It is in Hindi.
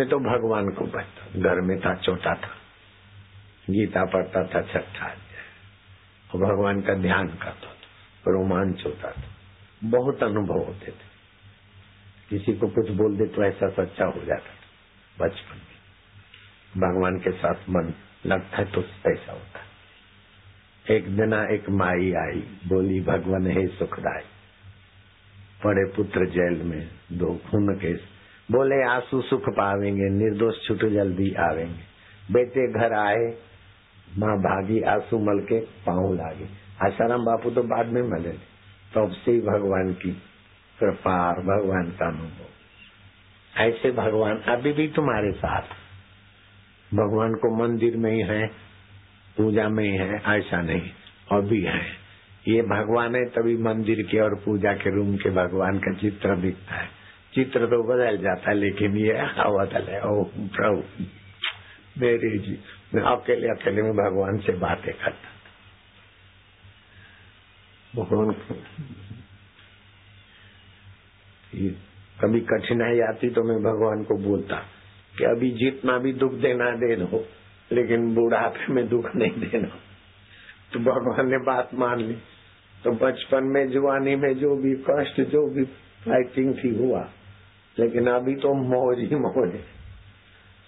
में तो भगवान को बचता घर में था, छोटा था। गीता पढ़ता था, छठा और भगवान का ध्यान करता था, रोमांच होता था। बहुत अनुभव होते थे। किसी को कुछ बोल दे तो ऐसा सच्चा हो जाता था, बचपन में। भगवान के साथ मन लगता है तो ऐसा होता एक दिन एक माई आई, बोली, भगवान, है सुखदाई, पड़े पुत्र जेल में दो खून के बोले, आँसू सुख पावेंगे, निर्दोष छुट जल्दी आवेंगे। बेटे घर आए, माँ भागी, आँसू मल के पाँव लागे। आशाराम बापू तो बाद में मले। तब तो से भगवान की कृपा और भगवान का अनुभव। ऐसे भगवान अभी भी तुम्हारे साथ। भगवान को मंदिर में ही है, पूजा में ही है, ऐसा नहीं, अभी है। ये भगवान है, तभी मंदिर के और पूजा के रूम के भगवान का चित्र दिखता है। चित्र तो बदल जाता है लेकिन ये अवतल है ओ प्रभु। मेरे जी, मैं अकेले अकेले में भगवान से बातें करता भगवान कभी कठिनाई आती तो मैं भगवान को बोलता कि अभी जितना भी दुख देना दे दो लेकिन बुढ़ापे में दुख नहीं देना। तो भगवान ने बात मान ली। तो बचपन में, जवानी में जो भी कष्ट जो भी फाइटिंग थी हुआ। लेकिन अभी तो मौज ही मौज है।